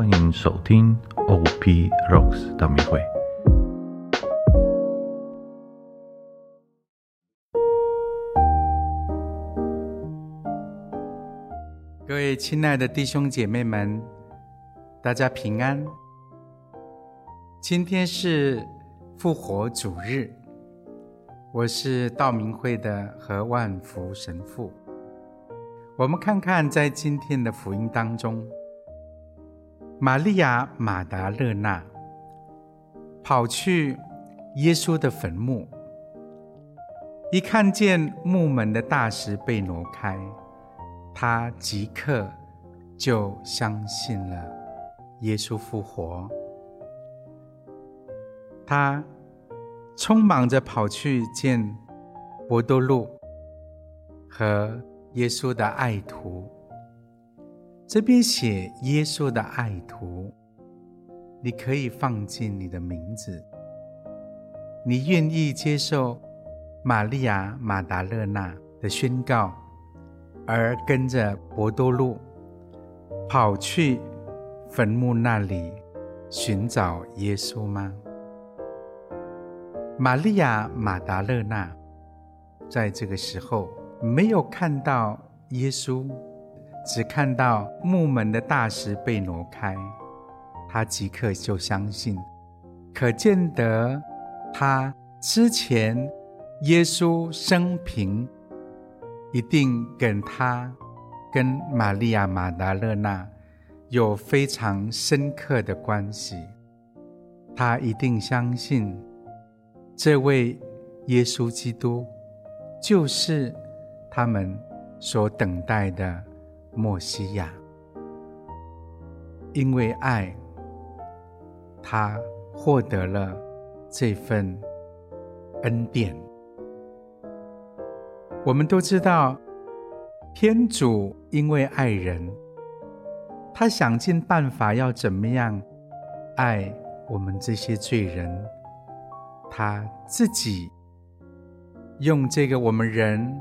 欢迎收听 OP Rocks 大明会。各位亲爱的弟兄姐妹们，大家平安。今天是复活主日，我是道明会的何万福神父。我们看看在今天的福音当中，玛利亚马达勒纳跑去耶稣的坟墓，一看见墓门的大石被挪开。他即刻就相信了耶稣复活。他匆忙着跑去见伯多禄和耶稣的爱徒。这边写耶稣的爱徒，你可以放进你的名字。你愿意接受玛利亚马达勒纳的宣告？而跟着博多禄跑去坟墓那里寻找耶稣吗？玛利亚马达勒纳在这个时候没有看到耶稣，只看到木门的大石被挪开，他即刻就相信，可见得他之前耶稣生平。一定跟他、跟玛利亚马达勒纳有非常深刻的关系。他一定相信，这位耶稣基督就是他们所等待的莫西亚。因为爱，他获得了这份恩典。我们都知道，天主因为爱人，他想尽办法要怎么样爱我们这些罪人，他自己用这个我们人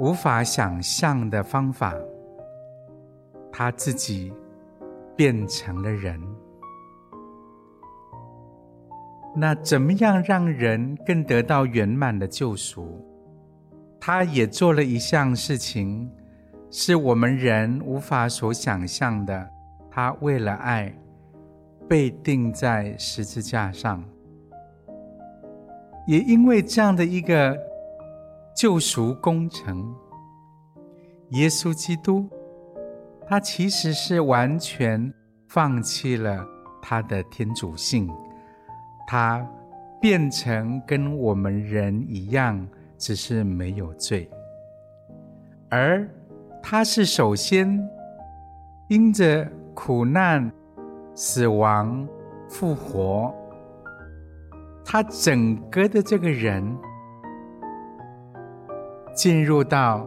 无法想象的方法，他自己变成了人。那怎么样让人更得到圆满的救赎？他也做了一项事情，是我们人无法所想象的。他为了爱，被钉在十字架上。也因为这样的一个救赎工程，耶稣基督，他其实是完全放弃了他的天主性，他变成跟我们人一样。只是没有罪，而他是首先因着苦难、死亡、复活，他整个的这个人进入到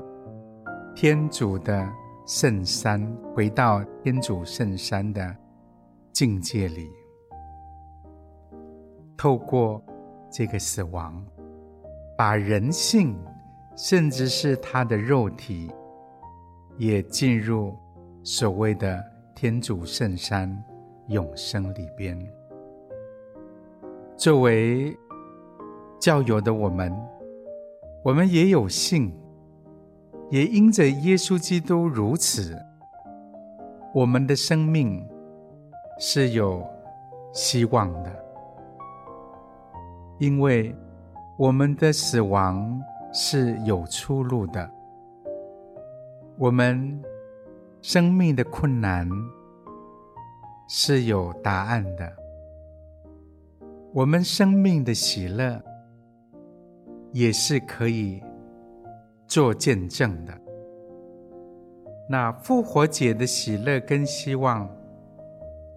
天主的圣山，回到天主圣山的境界里，透过这个死亡。把人性，甚至是他的肉体，也进入所谓的天主圣山永生里边。作为教友的我们，我们也有幸，也因着耶稣基督如此，我们的生命是有希望的，因为。我们的死亡是有出路的，我们生命的困难是有答案的，我们生命的喜乐也是可以做见证的。那复活节的喜乐跟希望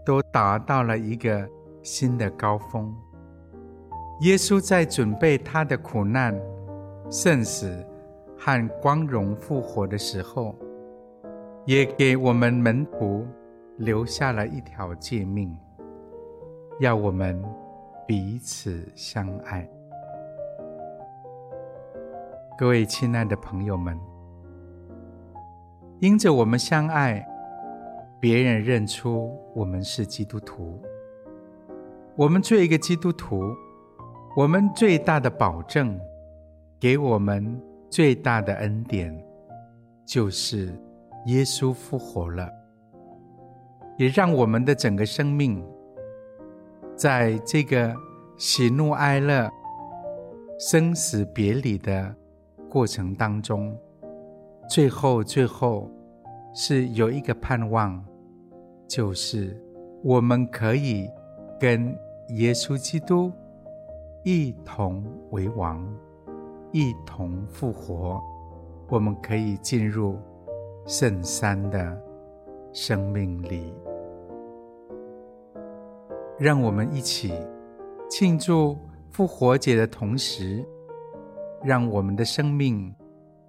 都达到了一个新的高峰。耶稣在准备他的苦难、圣死和光荣复活的时候，也给我们门徒留下了一条诫命，要我们彼此相爱。各位亲爱的朋友们，因着我们相爱，别人认出我们是基督徒。我们做一个基督徒，我们最大的保证，给我们最大的恩典，就是耶稣复活了，也让我们的整个生命，在这个喜怒哀乐、生死别离的过程当中，最后最后。是有一个盼望，就是我们可以跟耶稣基督一同为王，一同复活。我们可以进入圣山的生命里，让我们一起庆祝复活节的同时，让我们的生命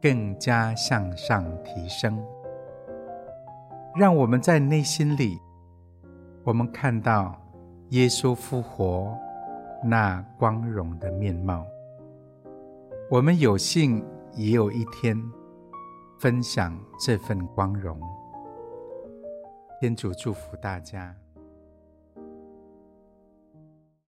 更加向上提升。让我们在内心里，我们看到耶稣复活那光荣的面貌。我们有幸也有一天分享这份光荣。天主祝福大家。